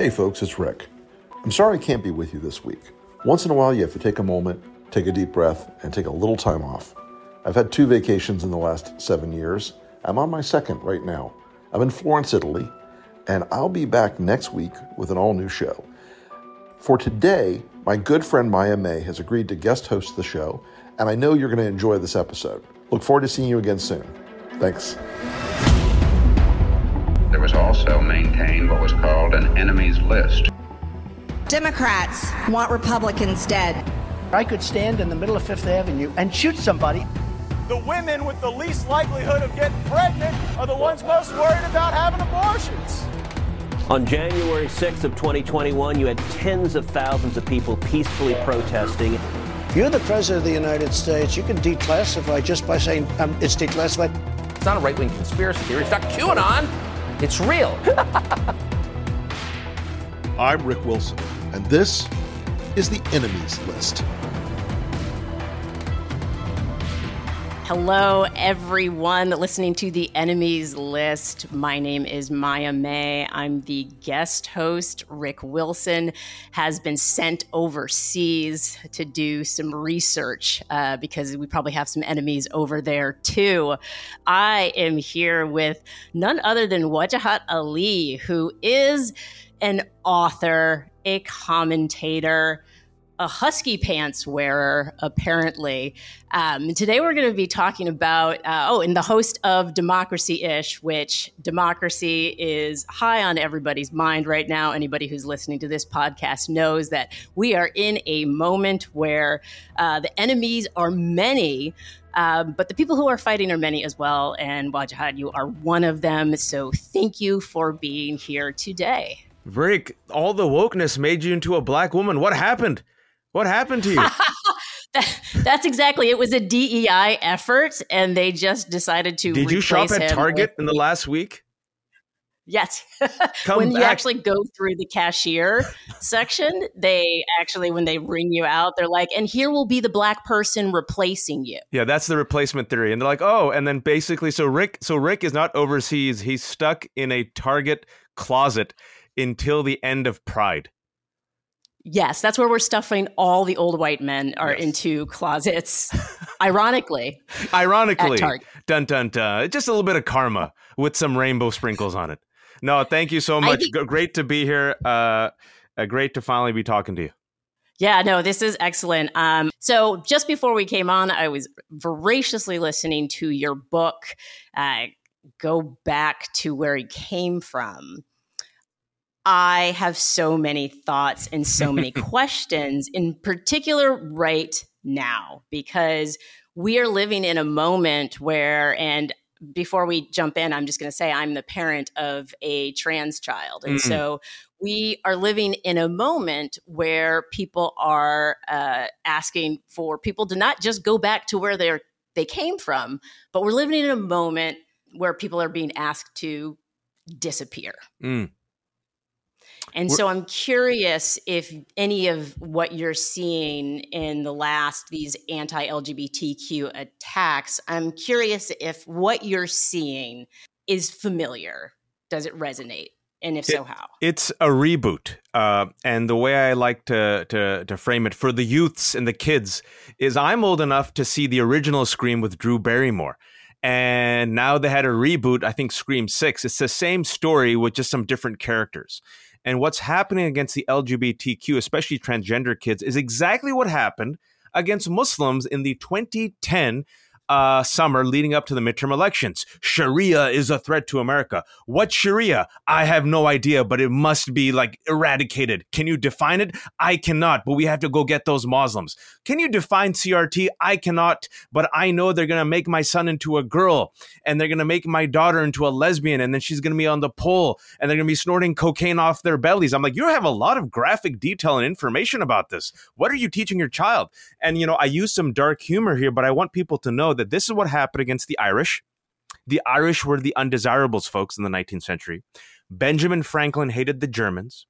Hey folks, it's Rick. I'm sorry I can't be with you this week. Once in a while, you have to take a moment, take a deep breath, and take a little time off. I've had two vacations in the last seven years. I'm on my second right now. I'm in Florence, Italy, and I'll be back next week with an all new show. For today, my good friend Maya May has agreed to guest host the show, and I know you're going to enjoy this episode. Look forward to seeing you again soon. Thanks. There was also maintained what was called an enemies list. Democrats want Republicans dead. I could stand in the middle of Fifth Avenue and shoot somebody. The women with the least likelihood of getting pregnant are the ones most worried about having abortions. On January 6th of 2021, you had tens of thousands of people peacefully protesting. You're the president of the United States. You can declassify just by saying um, it's declassified. It's not a right wing conspiracy theory. It's not QAnon. It's real. I'm Rick Wilson, and this is the Enemies List. Hello, everyone listening to the Enemies List. My name is Maya May. I'm the guest host. Rick Wilson has been sent overseas to do some research uh, because we probably have some enemies over there too. I am here with none other than Wajahat Ali, who is an author, a commentator a husky pants wearer, apparently. Um, today we're going to be talking about, uh, oh, and the host of Democracy Ish, which democracy is high on everybody's mind right now. Anybody who's listening to this podcast knows that we are in a moment where uh, the enemies are many. Um, but the people who are fighting are many as well. And Wajahat, you are one of them. So thank you for being here today. Rick, all the wokeness made you into a black woman. What happened? What happened to you? that, that's exactly. It was a DEI effort, and they just decided to. Did you shop at Target with, in the last week? Yes. when back. you actually go through the cashier section, they actually, when they ring you out, they're like, and here will be the black person replacing you. Yeah, that's the replacement theory. And they're like, oh, and then basically, so Rick, so Rick is not overseas. He's stuck in a Target closet until the end of Pride. Yes, that's where we're stuffing all the old white men are yes. into closets. ironically. Ironically. Dun dun dun. Just a little bit of karma with some rainbow sprinkles on it. No, thank you so much. Think- great to be here. Uh, uh, great to finally be talking to you. Yeah, no, this is excellent. Um, so just before we came on, I was voraciously listening to your book. Uh, go back to where he came from. I have so many thoughts and so many questions, in particular, right now, because we are living in a moment where, and before we jump in, I'm just going to say I'm the parent of a trans child. And mm so we are living in a moment where people are uh, asking for people to not just go back to where they're, they came from, but we're living in a moment where people are being asked to disappear. Mm. And so I'm curious if any of what you're seeing in the last these anti-LGBTQ attacks, I'm curious if what you're seeing is familiar. Does it resonate? And if so, how? It's a reboot, uh, and the way I like to, to to frame it for the youths and the kids is I'm old enough to see the original Scream with Drew Barrymore, and now they had a reboot. I think Scream Six. It's the same story with just some different characters. And what's happening against the LGBTQ, especially transgender kids, is exactly what happened against Muslims in the 2010 uh, summer leading up to the midterm elections. Sharia is a threat to America. What Sharia? I have no idea, but it must be like eradicated. Can you define it? I cannot, but we have to go get those Muslims. Can you define CRT? I cannot, but I know they're going to make my son into a girl and they're going to make my daughter into a lesbian and then she's going to be on the pole and they're going to be snorting cocaine off their bellies. I'm like, you have a lot of graphic detail and information about this. What are you teaching your child? And, you know, I use some dark humor here, but I want people to know that this is what happened against the Irish. The Irish were the undesirables folks in the 19th century. Benjamin Franklin hated the Germans.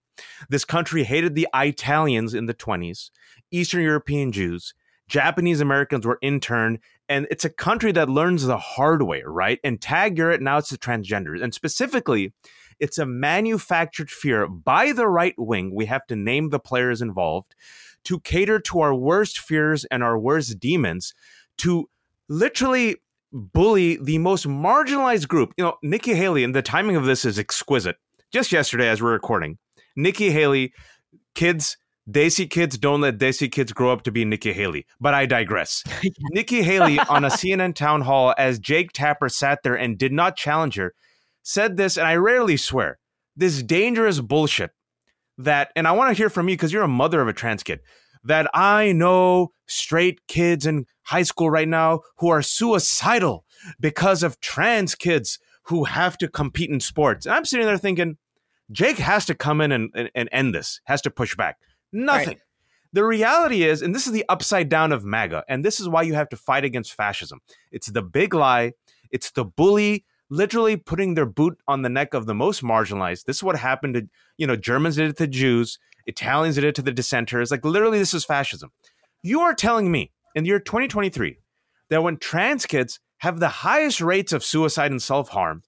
This country hated the Italians in the 20s, Eastern European Jews. Japanese Americans were interned, and it's a country that learns the hard way, right? And tag you're it now it's the transgenders, and specifically, it's a manufactured fear by the right wing. We have to name the players involved to cater to our worst fears and our worst demons to literally bully the most marginalized group. You know, Nikki Haley, and the timing of this is exquisite. Just yesterday, as we're recording, Nikki Haley, kids, Desi kids don't let Desi kids grow up to be Nikki Haley. But I digress. Nikki Haley on a CNN town hall, as Jake Tapper sat there and did not challenge her, said this, and I rarely swear, this dangerous bullshit that, and I want to hear from you because you're a mother of a trans kid, that I know straight kids in high school right now who are suicidal because of trans kids who have to compete in sports. And I'm sitting there thinking, Jake has to come in and, and, and end this, has to push back. Nothing. Right. The reality is, and this is the upside down of MAGA, and this is why you have to fight against fascism. It's the big lie, it's the bully literally putting their boot on the neck of the most marginalized. This is what happened to, you know, Germans did it to Jews, Italians did it to the dissenters. Like literally, this is fascism. You are telling me in the year 2023 that when trans kids have the highest rates of suicide and self harm,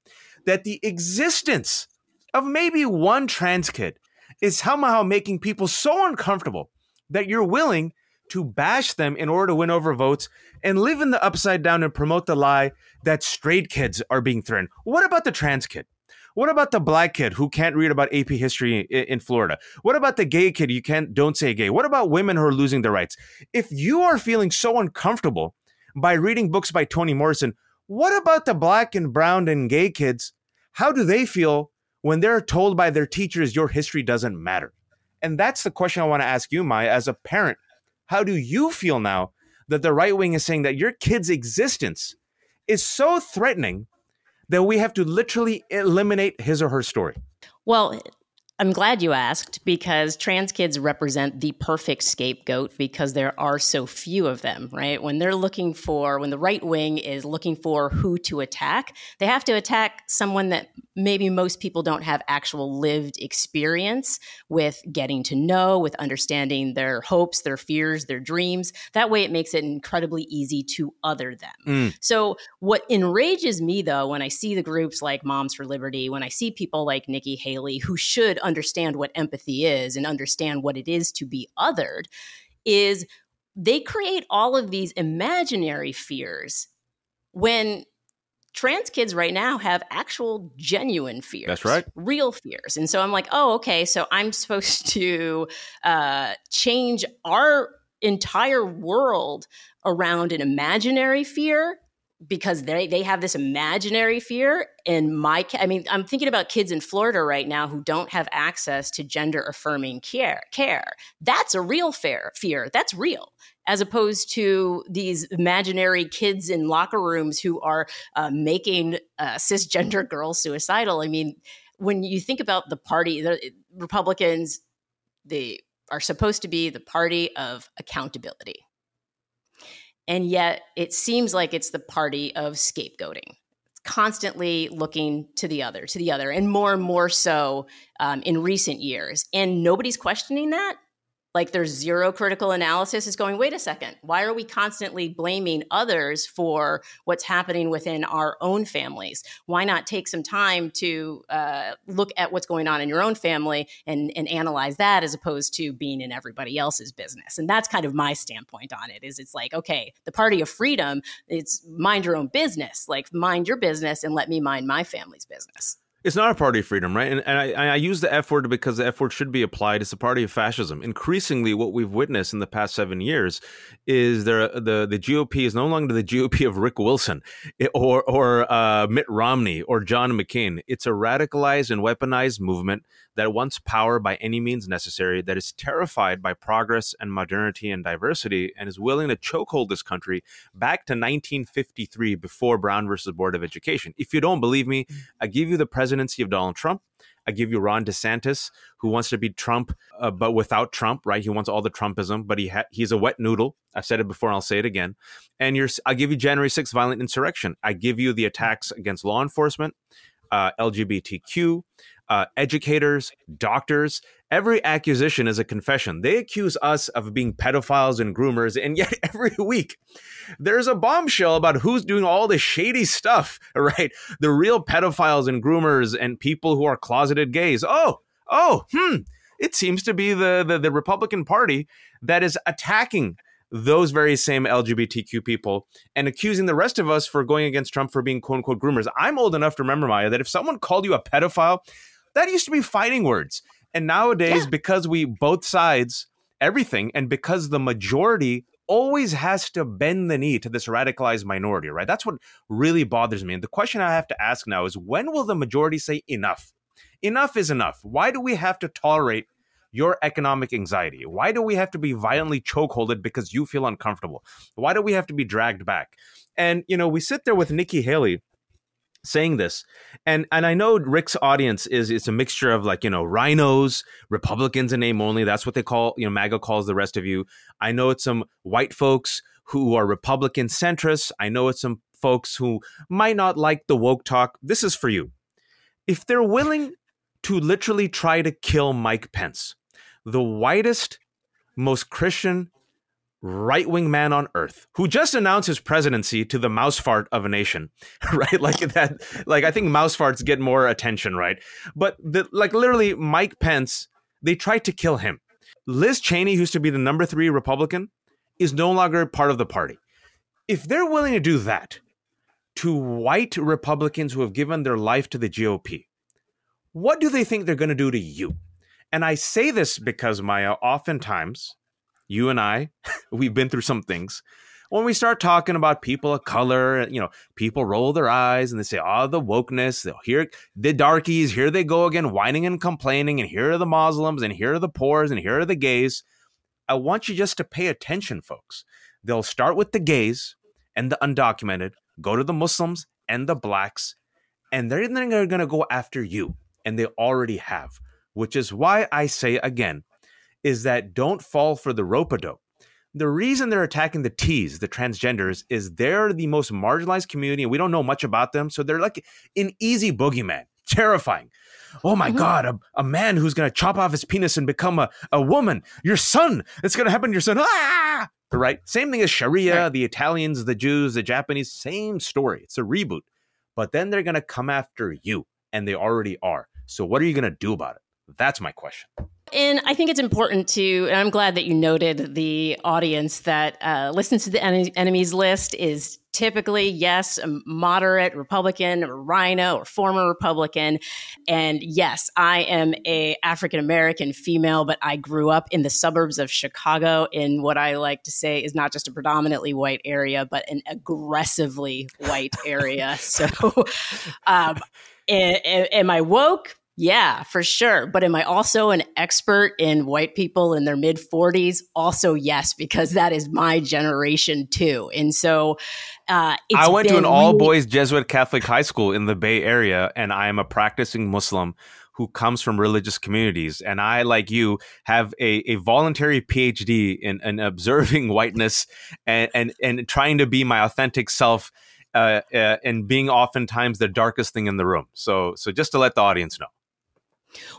that the existence of maybe one trans kid is somehow making people so uncomfortable that you're willing to bash them in order to win over votes and live in the upside down and promote the lie that straight kids are being threatened. What about the trans kid? What about the black kid who can't read about AP history in, Florida? What about the gay kid you can't don't say gay? What about women who are losing their rights? If you are feeling so uncomfortable by reading books by Toni Morrison, what about the black and brown and gay kids? How do they feel when they're told by their teachers your history doesn't matter? And that's the question I want to ask you, Maya, as a parent. How do you feel now that the right wing is saying that your kid's existence is so threatening that we have to literally eliminate his or her story? Well, I'm glad you asked because trans kids represent the perfect scapegoat because there are so few of them, right? When they're looking for, when the right wing is looking for who to attack, they have to attack someone that maybe most people don't have actual lived experience with getting to know, with understanding their hopes, their fears, their dreams. That way it makes it incredibly easy to other them. Mm. So, what enrages me though, when I see the groups like Moms for Liberty, when I see people like Nikki Haley who should understand what empathy is and understand what it is to be othered is they create all of these imaginary fears when trans kids right now have actual genuine fears that's right. real fears. And so i'm like oh okay so i'm supposed to uh, change our entire world around an imaginary fear because they they have this imaginary fear and my i mean i'm thinking about kids in florida right now who don't have access to gender affirming care care. That's a real fear fear. That's real. As opposed to these imaginary kids in locker rooms who are uh, making uh, cisgender girls suicidal. I mean when you think about the party the republicans they are supposed to be the party of accountability and yet it seems like it's the party of scapegoating constantly looking to the other to the other and more and more so um, in recent years. And nobody's questioning that like there's zero critical analysis is going wait a second why are we constantly blaming others for what's happening within our own families? Why not take some time to uh, look at what's going on in your own family and, and analyze that as opposed to being in everybody else's business? And that's kind of my standpoint on it is it's like okay the party of freedom it's mind your own business. Like mind your business and let me mind my family's business it's not a party of freedom, right? And, and I, I, use the F word because the F word should be applied. It's a party of fascism. Increasingly, what we've witnessed in the past seven years is there the the GOP is no longer the GOP of Rick Wilson or or uh, Mitt Romney or John McCain. It's a radicalized and weaponized movement that wants power by any means necessary, that is terrified by progress and modernity and diversity, and is willing to chokehold this country back to 1953 before Brown versus Board of Education. If you don't believe me, I give you the presidency of Donald Trump. I give you Ron DeSantis, who wants to be Trump, uh, but without Trump, right? He wants all the Trumpism, but he ha- he's a wet noodle. I've said it before, and I'll say it again. And you're, I'll give you January 6th violent insurrection. I give you the attacks against law enforcement, uh, LGBTQ, uh, educators, doctors. Every accusation is a confession. They accuse us of being pedophiles and groomers, and yet every week there's a bombshell about who's doing all the shady stuff, right? The real pedophiles and groomers and people who are closeted gays. Oh, oh, hmm. It seems to be the, the, the Republican Party that is attacking those very same LGBTQ people and accusing the rest of us for going against Trump for being quote unquote groomers. I'm old enough to remember, Maya, that if someone called you a pedophile, that used to be fighting words. And nowadays, yeah. because we both sides everything, and because the majority always has to bend the knee to this radicalized minority, right? That's what really bothers me. And the question I have to ask now is when will the majority say enough? Enough is enough. Why do we have to tolerate your economic anxiety? Why do we have to be violently chokeholded because you feel uncomfortable? Why do we have to be dragged back? And, you know, we sit there with Nikki Haley saying this and and i know rick's audience is it's a mixture of like you know RINOs republicans in name only that's what they call you know maga calls the rest of you. I know it's some white folks who are republican centrists. I know it's some folks who might not like the woke talk. This is for you. If they're willing to literally try to kill mike pence the whitest most christian right wing man on earth who just announced his presidency to the mouse fart of a nation, right? Like that, like I think mouse farts get more attention, right? But the, like literally, Mike Pence, they tried to kill him. Liz Cheney, who used to be the number three Republican, is no longer part of the party. If they're willing to do that to white Republicans who have given their life to the GOP, what do they think they're going to do to you? And I say this because, Maya, oftentimes you and I, we've been through some things. When we start talking about people of color, you know, people roll their eyes and they say, "Oh, the wokeness." They'll hear the darkies. Here they go again, whining and complaining. And here are the Muslims, and here are the poors, and here are the gays. I want you just to pay attention, folks. They'll start with the gays and the undocumented, go to the Muslims and the blacks, and they're then going to go after you, and they already have. Which is why I say again, is that don't fall for the rope dope. The reason they're attacking the T's, the transgenders, is they're the most marginalized community and we don't know much about them. So they're like an easy boogeyman, terrifying. Oh my mm-hmm. God, a, a man who's going to chop off his penis and become a, a woman. Your son, it's going to happen to your son. Ah! Right? Same thing as Sharia, right. the Italians, the Jews, the Japanese, same story. It's a reboot. But then they're going to come after you, and they already are. So what are you going to do about it? That's my question. And I think it's important to, and I'm glad that you noted the audience that uh, listens to the en- enemies list is typically, yes, a moderate Republican, or RINO or former Republican. And yes, I am a African American female, but I grew up in the suburbs of Chicago in what I like to say is not just a predominantly white area, but an aggressively white area. so, um, am I woke? Yeah, for sure. But am I also an expert in white people in their mid 40s? Also, yes, because that is my generation too. And so uh, I went to an all boys Jesuit Catholic high school in the Bay Area, and I am a practicing Muslim who comes from religious communities. And I, like you, have a, a voluntary PhD in, in observing whiteness and, and, and trying to be my authentic self. Uh, uh, and being oftentimes the darkest thing in the room. So, so just to let the audience know.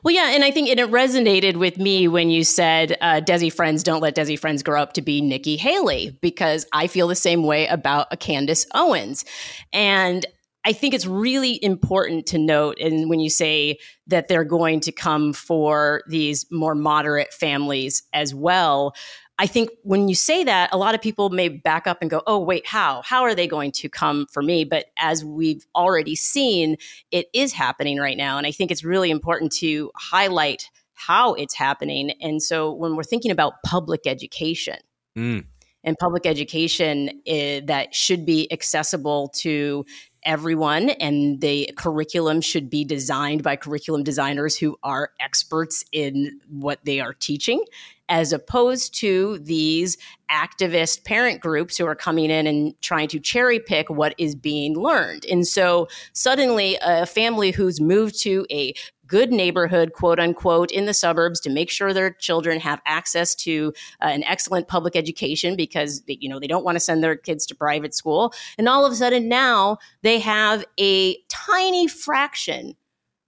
Well, yeah, and I think and it resonated with me when you said, uh, "Desi friends don't let Desi friends grow up to be Nikki Haley," because I feel the same way about a Candace Owens, and I think it's really important to note, and when you say that they're going to come for these more moderate families as well, I think when you say that, a lot of people may back up and go, oh, wait, how? How are they going to come for me? But as we've already seen, it is happening right now. And I think it's really important to highlight how it's happening. And so when we're thinking about public education, mm. and public education uh, that should be accessible to everyone and the curriculum should be designed by curriculum designers who are experts in what they are teaching as opposed to these activist parent groups who are coming in and trying to cherry pick what is being learned. And so suddenly a family who's moved to a good neighborhood, quote unquote, in the suburbs to make sure their children have access to uh, an excellent public education because you know they don't want to send their kids to private school. And all of a sudden now they have a tiny fraction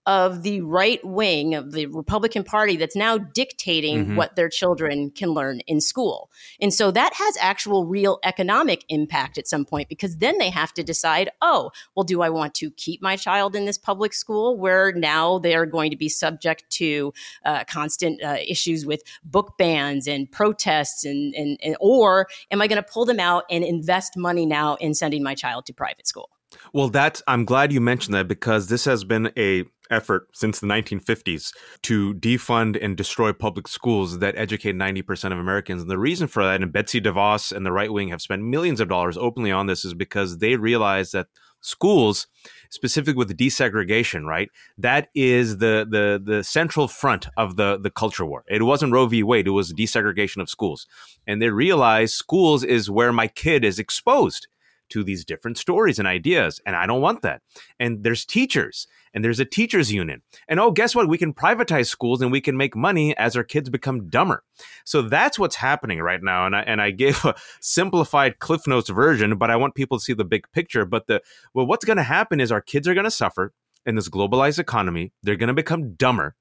of the right wing of the Republican Party that's now dictating mm-hmm. what their children can learn in school. And so that has actual real economic impact at some point because then they have to decide, oh, well, do I want to keep my child in this public school where now they are going to be subject to uh, constant uh, issues with book bans and protests and, and, and or am I going to pull them out and invest money now in sending my child to private school? Well, that I'm glad you mentioned that because this has been a effort since the 1950s to defund and destroy public schools that educate 90% of Americans. And the reason for that, and Betsy DeVos and the right wing have spent millions of dollars openly on this, is because they realize that schools, specifically with desegregation, right, that is the the the central front of the the culture war. It wasn't Roe v. Wade; it was desegregation of schools, and they realize schools is where my kid is exposed to these different stories and ideas. And I don't want that. And there's teachers and there's a teachers union. And oh, guess what? We can privatize schools and we can make money as our kids become dumber. So that's what's happening right now. And I, and I gave a simplified Cliff Notes version, but I want people to see the big picture. But the well, what's going to happen is our kids are going to suffer in this globalized economy. They're going to become dumber.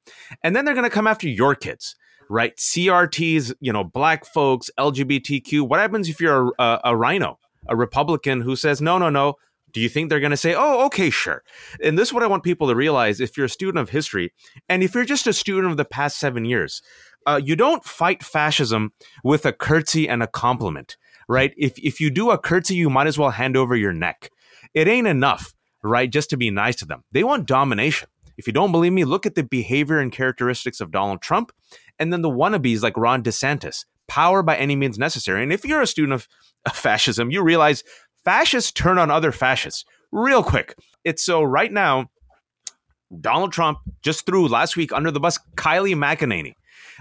And then they're going to come after your kids right? CRTs, you know, black folks, LGBTQ. What happens if you're a, a, a RINO? a Republican who says, no, no, no. Do you think they're going to say, oh, okay, sure? And this is what I want people to realize if you're a student of history and if you're just a student of the past seven years, uh, you don't fight fascism with a curtsy and a compliment, right? If, if you do a curtsy, you might as well hand over your neck. It ain't enough, right? Just to be nice to them. They want domination. If you don't believe me, look at the behavior and characteristics of Donald Trump and then the wannabes like Ron DeSantis. Power by any means necessary. And if you're a student of fascism, you realize fascists turn on other fascists real quick. It's so right now, Donald Trump just threw last week under the bus Kayleigh McEnany.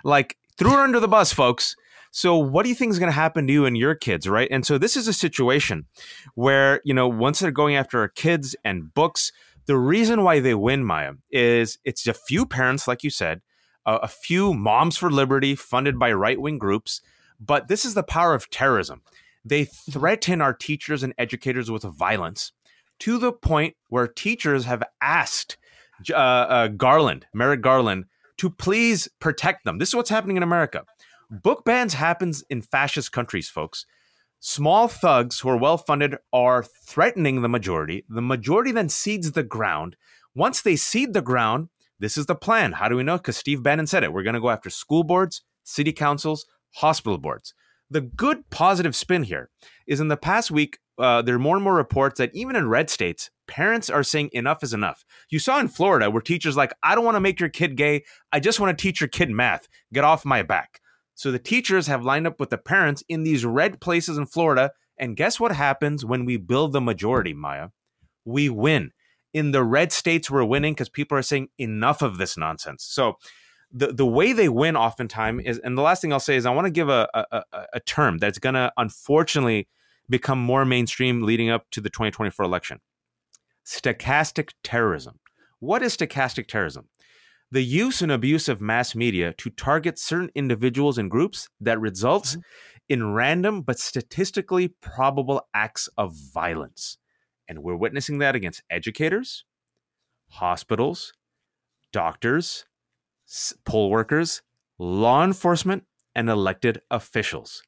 Like, threw her under the bus, folks. So, what do you think is going to happen to you and your kids, right? And so, this is a situation where, you know, once they're going after our kids and books, the reason why they win, Maya, is it's a few parents, like you said, a few moms for liberty funded by right wing groups, but this is the power of terrorism. They threaten our teachers and educators with violence to the point where teachers have asked uh, uh, Garland, Merrick Garland, to please protect them. This is what's happening in America. Book bans happens in fascist countries, folks. Small thugs who are well funded are threatening the majority. The majority then cedes the ground. Once they cede the ground, this is the plan. How do we know? Because Steve Bannon said it. We're going to go after school boards, city councils, hospital boards. The good positive spin here is in the past week, uh, there are more and more reports that even in red states, parents are saying enough is enough. You saw in Florida where teachers like, I don't want to make your kid gay. I just want to teach your kid math. Get off my back. So the teachers have lined up with the parents in these red places in Florida. And guess what happens when we build the majority, Maya? We win. In the red states, we're winning because people are saying enough of this nonsense. So the the way they win oftentimes is, and the last thing I'll say is I want to give a, a, a term that's going to unfortunately become more mainstream leading up to the 2024 election. Stochastic terrorism. What is stochastic terrorism? The use and abuse of mass media to target certain individuals and groups that results mm-hmm. in random but statistically probable acts of violence. And we're witnessing that against educators, hospitals, doctors, poll workers, law enforcement, and elected officials.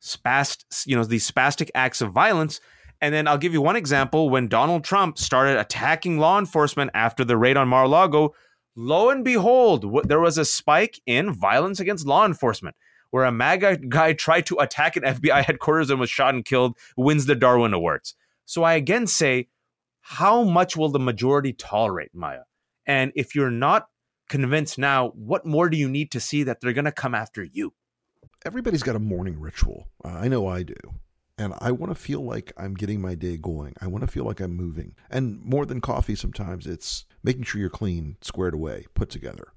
Spast, you know, these spastic acts of violence. And then I'll give you one example when Donald Trump started attacking law enforcement after the raid on Mar a Lago. Lo and behold, there was a spike in violence against law enforcement where a MAGA guy tried to attack an FBI headquarters and was shot and killed, wins the Darwin Awards. So I again say, how much will the majority tolerate, Maya? And if you're not convinced now, what more do you need to see that they're going to come after you? Everybody's got a morning ritual. I know I do. And I want to feel like I'm getting my day going. I want to feel like I'm moving. And more than coffee, sometimes it's making sure you're clean, squared away, put together.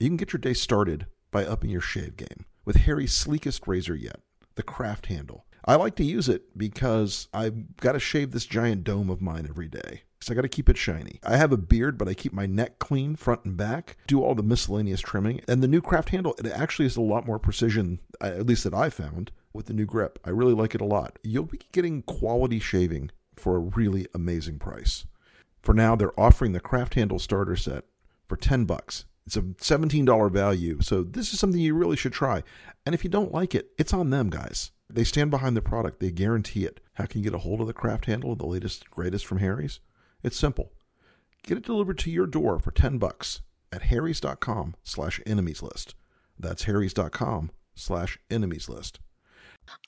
You can get your day started by upping your shave game with Harry's sleekest razor yet, the craft handle. I like to use it because I've got to shave this giant dome of mine every day because I got to keep it shiny. I have a beard, but I keep my neck clean front and back, do all the miscellaneous trimming. And the new craft handle, it actually is a lot more precision, uh, at least that I found, with the new grip. I really like it a lot. You'll be getting quality shaving for a really amazing price. For now, they're offering the craft handle starter set for 10 bucks. It's a $17 value, so this is something you really should try. And if you don't like it, it's on them, guys. They stand behind the product, they guarantee it. How can you get a hold of the craft handle, the latest, greatest from Harry's? It's simple. Get it delivered to your door for 10 bucks at harrys.com slash enemies list. That's harrys.com slash enemies list.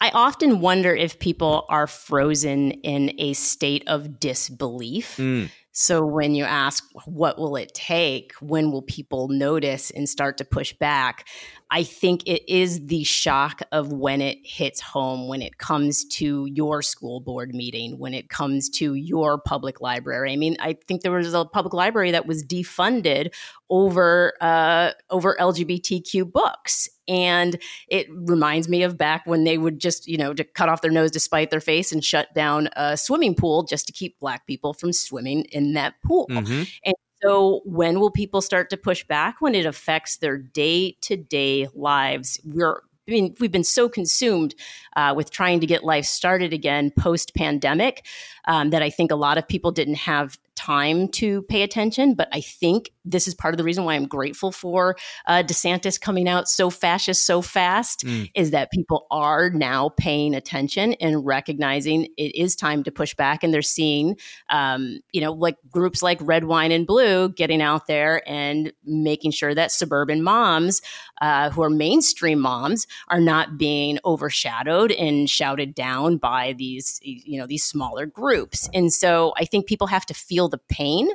I often wonder if people are frozen in a state of disbelief. Mm. So when you ask, what will it take? When will people notice and start to push back? I think it is the shock of when it hits home, when it comes to your school board meeting, when it comes to your public library. I mean, I think there was a public library that was defunded over uh, over LGBTQ books, and it reminds me of back when they would just, you know, to cut off their nose to spite their face and shut down a swimming pool just to keep black people from swimming in that pool. Mm-hmm. And so, when will people start to push back when it affects their day to day lives? We're I mean, we've been so consumed uh, with trying to get life started again post pandemic um, that I think a lot of people didn't have time to pay attention. But I think this is part of the reason why I'm grateful for uh, DeSantis coming out so fascist so fast Mm. is that people are now paying attention and recognizing it is time to push back. And they're seeing, um, you know, like groups like Red Wine and Blue getting out there and making sure that suburban moms uh, who are mainstream moms are not being overshadowed and shouted down by these, you know, these smaller groups. And so I think people have to feel the pain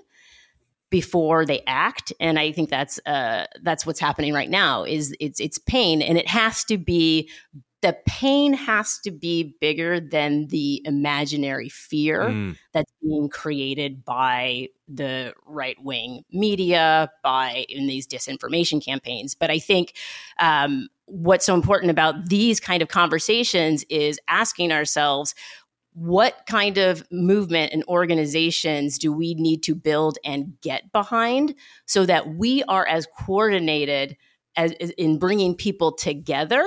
before they act and i think that's uh that's what's happening right now is it's it's pain and it has to be the pain has to be bigger than the imaginary fear Mm. that's being created by the right wing media by in these disinformation campaigns but i think um, what's so important about these kind of conversations is asking ourselves what kind of movement and organizations do we need to build and get behind so that we are as coordinated as in bringing people together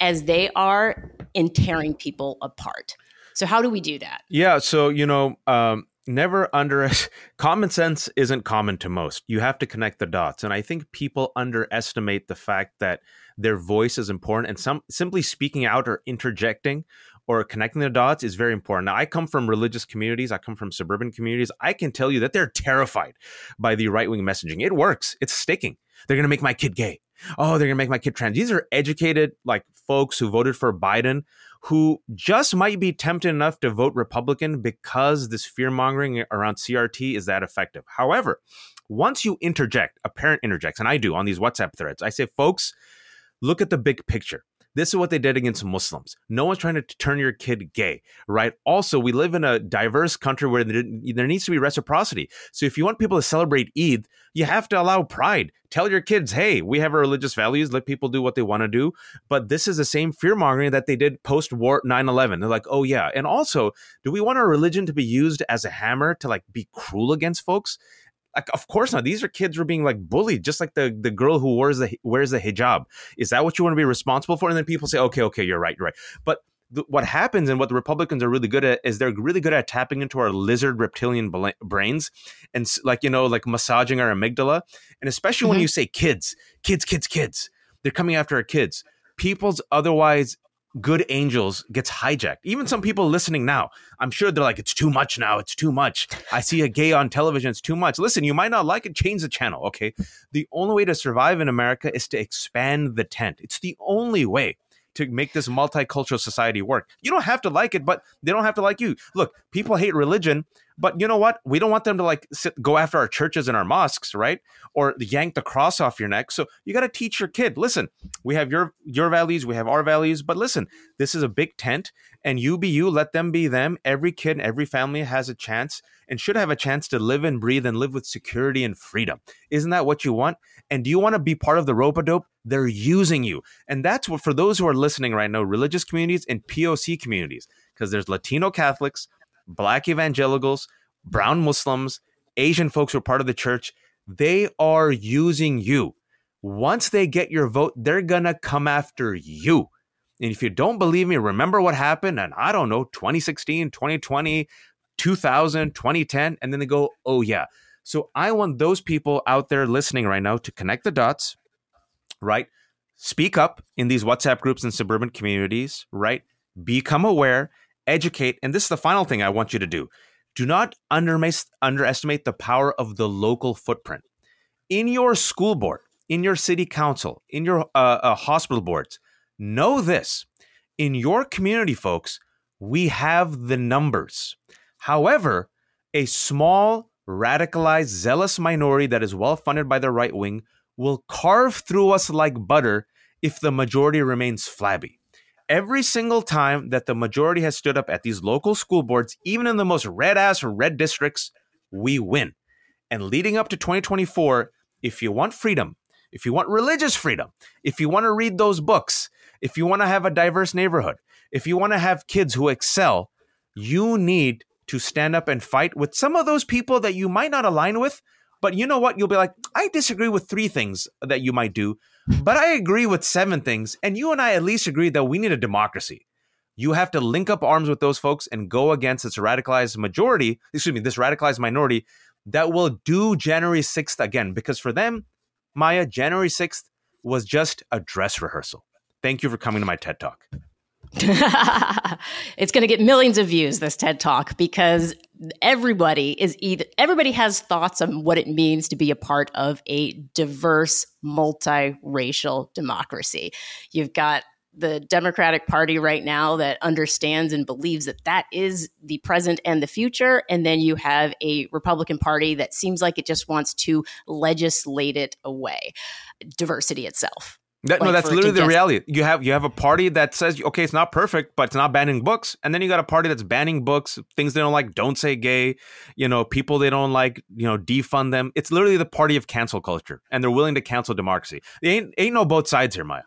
as they are in tearing people apart? So how do we do that? Yeah, so you know, um, never under common sense isn't common to most. You have to connect the dots, and I think people underestimate the fact that their voice is important, and some simply speaking out or interjecting or connecting the dots is very important. Now, I come from religious communities. I come from suburban communities. I can tell you that they're terrified by the right wing messaging. It works. It's sticking. They're going to make my kid gay. Oh, they're going to make my kid trans. These are educated like folks who voted for Biden who just might be tempted enough to vote Republican because this fear mongering around CRT is that effective. However, once you interject, a parent interjects, and I do on these WhatsApp threads, I say, folks, look at the big picture. This is what they did against Muslims. No one's trying to turn your kid gay, right? Also, we live in a diverse country where there, needs to be reciprocity. So if you want people to celebrate Eid, you have to allow pride. Tell your kids, hey, we have our religious values. Let people do what they want to do. But this is the same fear mongering that they did post war 9 11. They're like, oh, yeah. And also, do we want our religion to be used as a hammer to like be cruel against folks? Like, of course not. These are kids who are being like bullied, just like the the girl who wears the wears the hijab. Is that what you want to be responsible for? And then people say, okay, okay, you're right, you're right. But th- what happens and what the Republicans are really good at is they're really good at tapping into our lizard reptilian bla- brains and like you know like massaging our amygdala. And especially when Mhm. you say kids, kids, kids, kids, they're coming after our kids. People's otherwise good angels gets hijacked. Even some people listening now, I'm sure they're like, it's too much now. It's too much. I see a gay on television. It's too much. Listen, you might not like it. Change the channel. Okay. The only way to survive in America is to expand the tent. It's the only way to make this multicultural society work. You don't have to like it, but they don't have to like you. Look, people hate religion, but you know what? We don't want them to like sit, go after our churches and our mosques, right? Or yank the cross off your neck. So you got to teach your kid. Listen, we have your your values, we have our values, but listen, this is a big tent, and you be you, let them be them. Every kid, and every family has a chance and should have a chance to live and breathe and live with security and freedom. Isn't that what you want? And do you want to be part of the rope a dope? They're using you. And that's what, for those who are listening right now, religious communities and POC communities, because there's Latino Catholics, Black evangelicals, brown Muslims, Asian folks who are part of the church. They are using you. Once they get your vote, they're going to come after you. And if you don't believe me, remember what happened. And I don't know, 2016, 2020, 2000, 2010. And then they go, oh, yeah. So I want those people out there listening right now to connect the dots, right? Speak up in these WhatsApp groups and suburban communities, right? Become aware, educate. And this is the final thing I want you to do. Do not underestimate the power of the local footprint. In your school board, in your city council, in your uh, uh, hospital boards, know this. In your community, folks, we have the numbers. However, a small, radicalized, zealous minority that is well funded by the right wing will carve through us like butter if the majority remains flabby. Every single time that the majority has stood up at these local school boards, even in the most red ass red districts, we win. And leading up to 2024, if you want freedom, if you want religious freedom, if you want to read those books, if you want to have a diverse neighborhood, if you want to have kids who excel, you need to stand up and fight with some of those people that you might not align with. But you know what? You'll be like, I disagree with three things that you might do, but I agree with seven things. And you and I at least agree that we need a democracy. You have to link up arms with those folks and go against this radicalized majority, excuse me, this radicalized minority that will do January 6th again. Because for them, Maya, January 6th was just a dress rehearsal. Thank you for coming to my TED Talk. it's going to get millions of views this TED Talk because everybody is either everybody has thoughts on what it means to be a part of a diverse multiracial democracy. You've got the Democratic Party right now that understands and believes that that is the present and the future. And then you have a Republican Party that seems like it just wants to legislate it away, diversity itself. That, like no, that's literally the reality. You have you have a party that says, okay, it's not perfect, but it's not banning books, and then you got a party that's banning books, things they don't like, don't say gay, you know, people they don't like, you know, defund them. It's literally the party of cancel culture, and they're willing to cancel democracy. They ain't ain't no both sides here, Maya.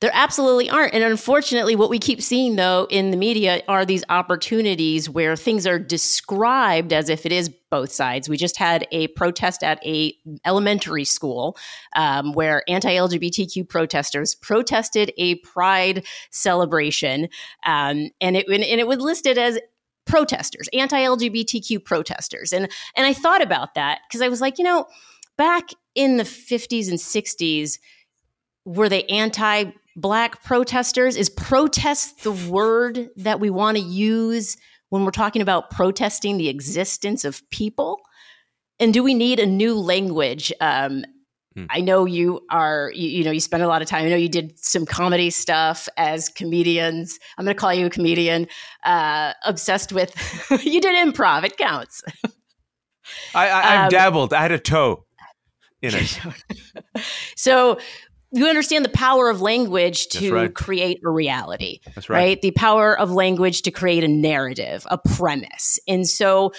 There absolutely aren't. And unfortunately, what we keep seeing though in the media are these opportunities where things are described as if it is both sides. We just had a protest at a elementary school um, where anti-LGBTQ protesters protested a pride celebration, um, and it and it was listed as protesters, anti-LGBTQ protesters, and and I thought about that because I was like, you know, back in the 50s and 60s were they anti black protesters? Is protest the word that we want to use when we're talking about protesting the existence of people? And do we need a new language? Um, hmm. I know you are, you, you, know, you spend a lot of time. I know you did some comedy stuff as comedians. I'm going to call you a comedian. Uh, obsessed with, you did improv. It counts. I, I, I um, dabbled. I had a toe in it. so you understand the power of language to right. create a reality. That's right. right. The power of language to create a narrative, a premise. And so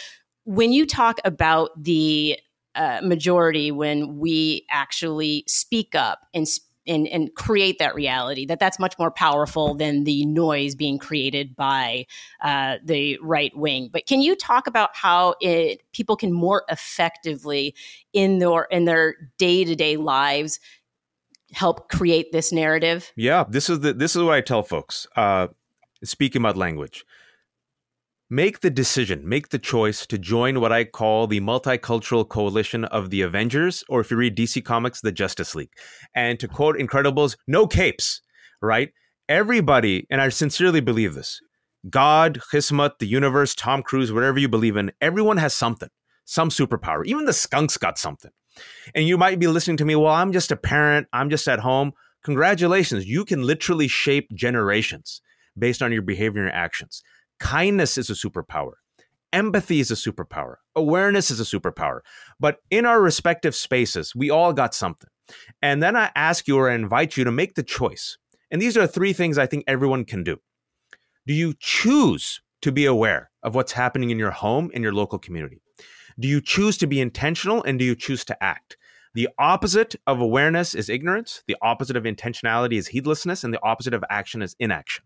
when you talk about the uh, majority, when we actually speak up and and, and create that reality that that's much more powerful than the noise being created by uh, the right wing but can you talk about how it people can more effectively in their in their day-to-day lives help create this narrative? Yeah, this is the this is what I tell folks. Uh, speaking about language, make the decision, make the choice to join what I call the multicultural coalition of the Avengers, or if you read DC Comics, the Justice League. And to quote Incredibles, no capes, right? Everybody, and I sincerely believe this God, Kismet, the universe, Tom Cruise, whatever you believe in, everyone has something, some superpower. Even the skunks got something. And you might be listening to me, well, I'm just a parent, I'm just at home. Congratulations, you can literally shape generations based on your behavior and your actions. Kindness is a superpower. Empathy is a superpower. Awareness is a superpower. But in our respective spaces, we all got something. And then I ask you or I invite you to make the choice. And these are three things I think everyone can do. Do you choose to be aware of what's happening in your home, in your local community? Do you choose to be intentional and do you choose to act? The opposite of awareness is ignorance. The opposite of intentionality is heedlessness. And the opposite of action is inaction.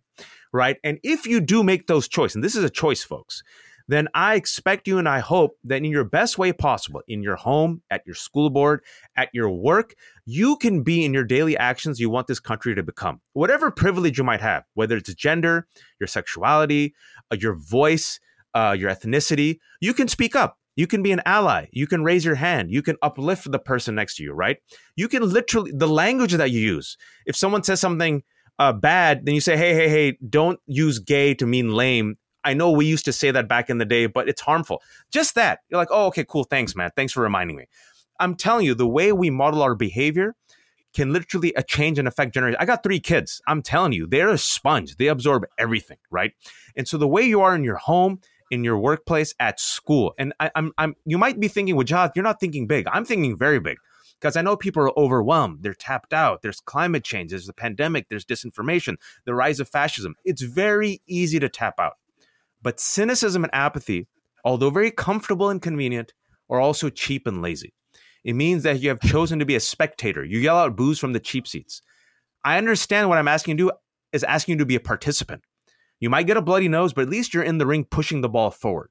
Right. And if you do make those choices, and this is a choice, folks, then I expect you and I hope that in your best way possible, in your home, at your school board, at your work, you can be in your daily actions you want this country to become. Whatever privilege you might have, whether it's gender, your sexuality, uh, your voice, uh, your ethnicity, you can speak up You can be an ally. You can raise your hand. You can uplift the person next to you, right? You can literally, the language that you use. If someone says something uh, bad, then you say, hey, hey, hey, don't use gay to mean lame. I know we used to say that back in the day, but it's harmful. Just that. You're like, oh, okay, cool. Thanks, man. Thanks for reminding me. I'm telling you, the way we model our behavior can literally a change and affect generation. I got three kids. I'm telling you, they're a sponge. They absorb everything, right? And so the way you are in your home, in your workplace, at school, and I, am I'm, I'm, you might be thinking, John, you're not thinking big. I'm thinking very big because I know people are overwhelmed. They're tapped out. There's climate change. There's the pandemic. There's disinformation. The rise of fascism. It's very easy to tap out. But cynicism and apathy, although very comfortable and convenient, are also cheap and lazy. It means that you have chosen to be a spectator. You yell out boos from the cheap seats. I understand what I'm asking you to do is asking you to be a participant. You might get a bloody nose, but at least you're in the ring pushing the ball forward.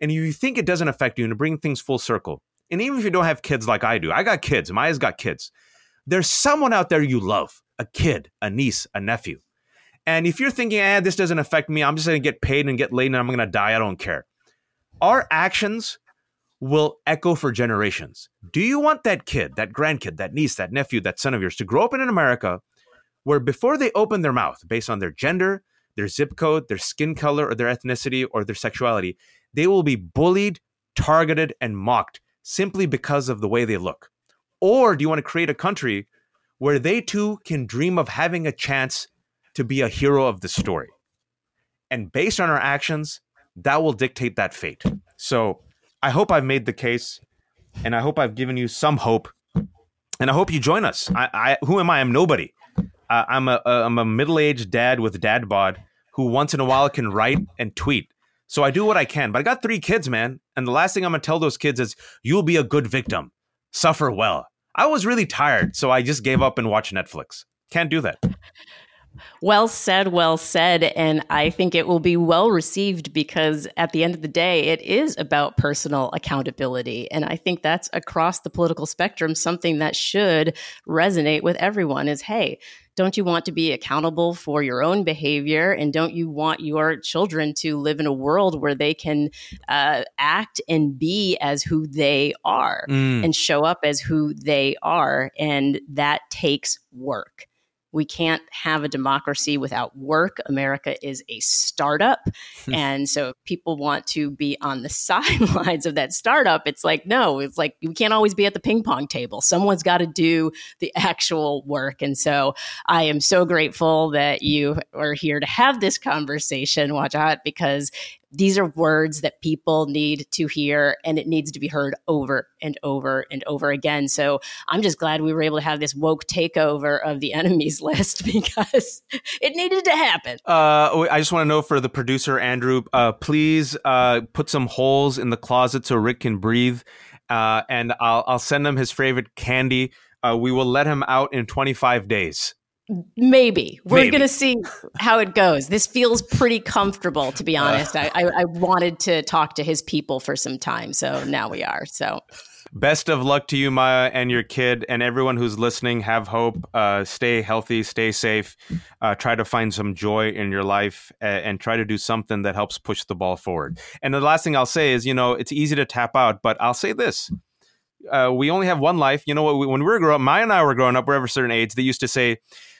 And you think it doesn't affect you and to bring things full circle, and even if you don't have kids like I do, I got kids, Maya's got kids. There's someone out there you love, a kid, a niece, a nephew. And if you're thinking, eh, this doesn't affect me, I'm just gonna get paid and get laid and I'm gonna die, I don't care. Our actions will echo for generations. Do you want that kid, that grandkid, that niece, that nephew, that son of yours to grow up in an America where before they open their mouth based on their gender, their zip code, their skin color, or their ethnicity, or their sexuality, they will be bullied, targeted, and mocked simply because of the way they look? Or do you want to create a country where they too can dream of having a chance to be a hero of the story? And based on our actions, that will dictate that fate. So, I hope I've made the case, and I hope I've given you some hope, and I hope you join us. I, I who am I? I'm nobody. Uh, I'm a am a middle aged dad with dad bod who once in a while can write and tweet. So I do what I can. But I got three kids, man, and the last thing I'm gonna tell those kids is you'll be a good victim. Suffer well. I was really tired, so I just gave up and watched Netflix. Can't do that. Well said, well said. And I think it will be well received because at the end of the day, it is about personal accountability. And I think that's across the political spectrum something that should resonate with everyone is hey, don't you want to be accountable for your own behavior? And don't you want your children to live in a world where they can uh, act and be as who they are mm. and show up as who they are? And that takes work. We can't have a democracy without work. America is a startup. Hmm. and so if people want to be on the sidelines of that startup, it's like, no, it's like we can't always be at the ping pong table. Someone's got to do the actual work. And so I am so grateful that you are here to have this conversation, Wajahat, because these are words that people need to hear and it needs to be heard over and over and over again. So I'm just glad we were able to have this woke takeover of the enemies list because it needed to happen. Uh, I just want to know for the producer, Andrew, uh, please uh, put some holes in the closet so Rick can breathe. Uh, and I'll, I'll send him his favorite candy. Uh, we will let him out in 25 days. Maybe we're going to see how it goes. This feels pretty comfortable, to be uh. honest. I, I, I, wanted to talk to his people for some time, so now we are. So, best of luck to you, Maya, and your kid, and everyone who's listening. Have hope. Uh, stay healthy. Stay safe. Uh, try to find some joy in your life, and, and try to do something that helps push the ball forward. And the last thing I'll say is, you know, it's easy to tap out, but I'll say this. Uh, we only have one life. You know what? When we were growing up, Maya and I were growing up, we're of a certain age, they used to say,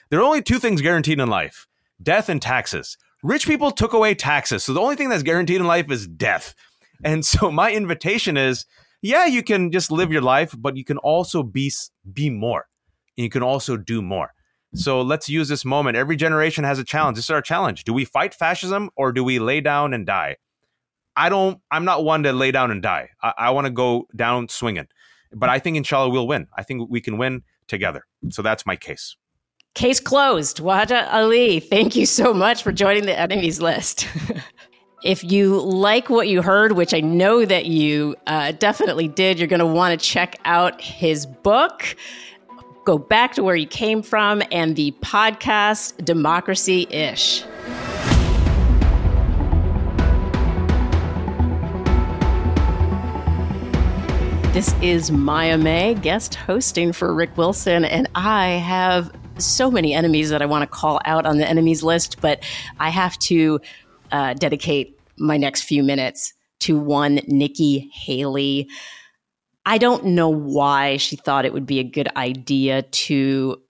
there are only two things guaranteed in life death and taxes. Rich people took away taxes. So the only thing that's guaranteed in life is death. And so my invitation is yeah, you can just live your life, but you can also be be more. And you can also do more. So let's use this moment. Every generation has a challenge. This is our challenge. Do we fight fascism or do we lay down and die? I don't, I'm not one to lay down and die. I, I want to go down swinging. But I think inshallah we'll win. I think we can win together. So that's my case. Case closed. Wajahat Ali, thank you so much for joining the enemies list. if you like what you heard, which I know that you uh, definitely did, you're going to want to check out his book. Go back to where you came from and the podcast Democracy Ish. This is Maya May, guest hosting for Rick Wilson, and I have so many enemies that I want to call out on the enemies list, but I have to uh, dedicate my next few minutes to one Nikki Haley. I don't know why she thought it would be a good idea to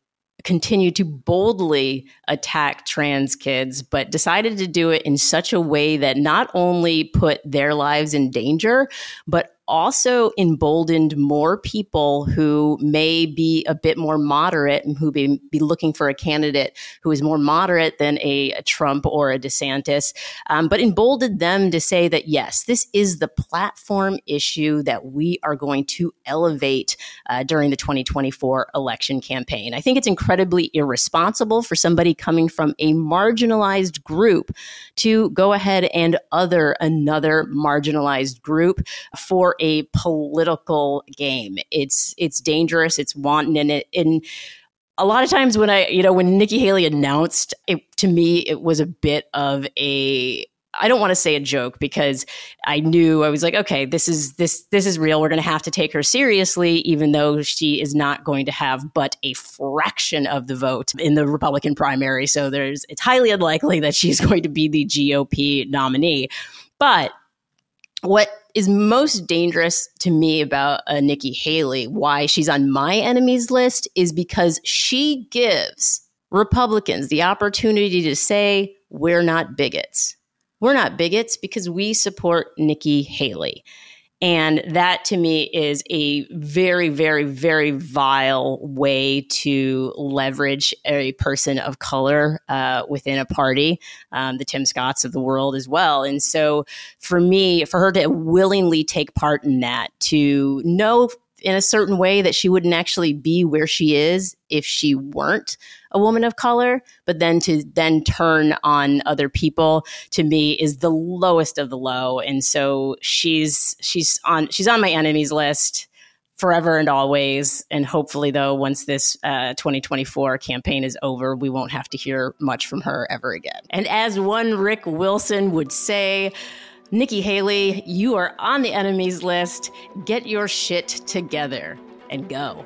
continue to boldly attack trans kids, but decided to do it in such a way that not only put their lives in danger, but also emboldened more people who may be a bit more moderate and who be, be looking for a candidate who is more moderate than a, a Trump or a DeSantis, um, but emboldened them to say that, yes, this is the platform issue that we are going to elevate uh, during the 2024 election campaign. I think it's incredibly irresponsible for somebody coming from a marginalized group to go ahead and other another marginalized group for a political game. It's it's dangerous. It's wanton, and it and a lot of times when I you know when Nikki Haley announced it to me, it was a bit of a I don't want to say a joke because I knew I was like, okay, this is this this is real. We're going to have to take her seriously, even though she is not going to have but a fraction of the vote in the Republican primary. So there's it's highly unlikely that she's going to be the GOP nominee. But what is most dangerous to me about uh, Nikki Haley, why she's on my enemies list, is because she gives Republicans the opportunity to say, we're not bigots. We're not bigots because we support Nikki Haley. And that to me is a very, very, very vile way to leverage a person of color uh, within a party, um, the Tim Scotts of the world as well. And so for me, for her to willingly take part in that, to know in a certain way that she wouldn't actually be where she is if she weren't a woman of color but then to then turn on other people to me is the lowest of the low and so she's she's on she's on my enemies list forever and always and hopefully though once this uh, 2024 campaign is over we won't have to hear much from her ever again and as one rick wilson would say Nikki Haley, you are on the enemies list. Get your shit together and go.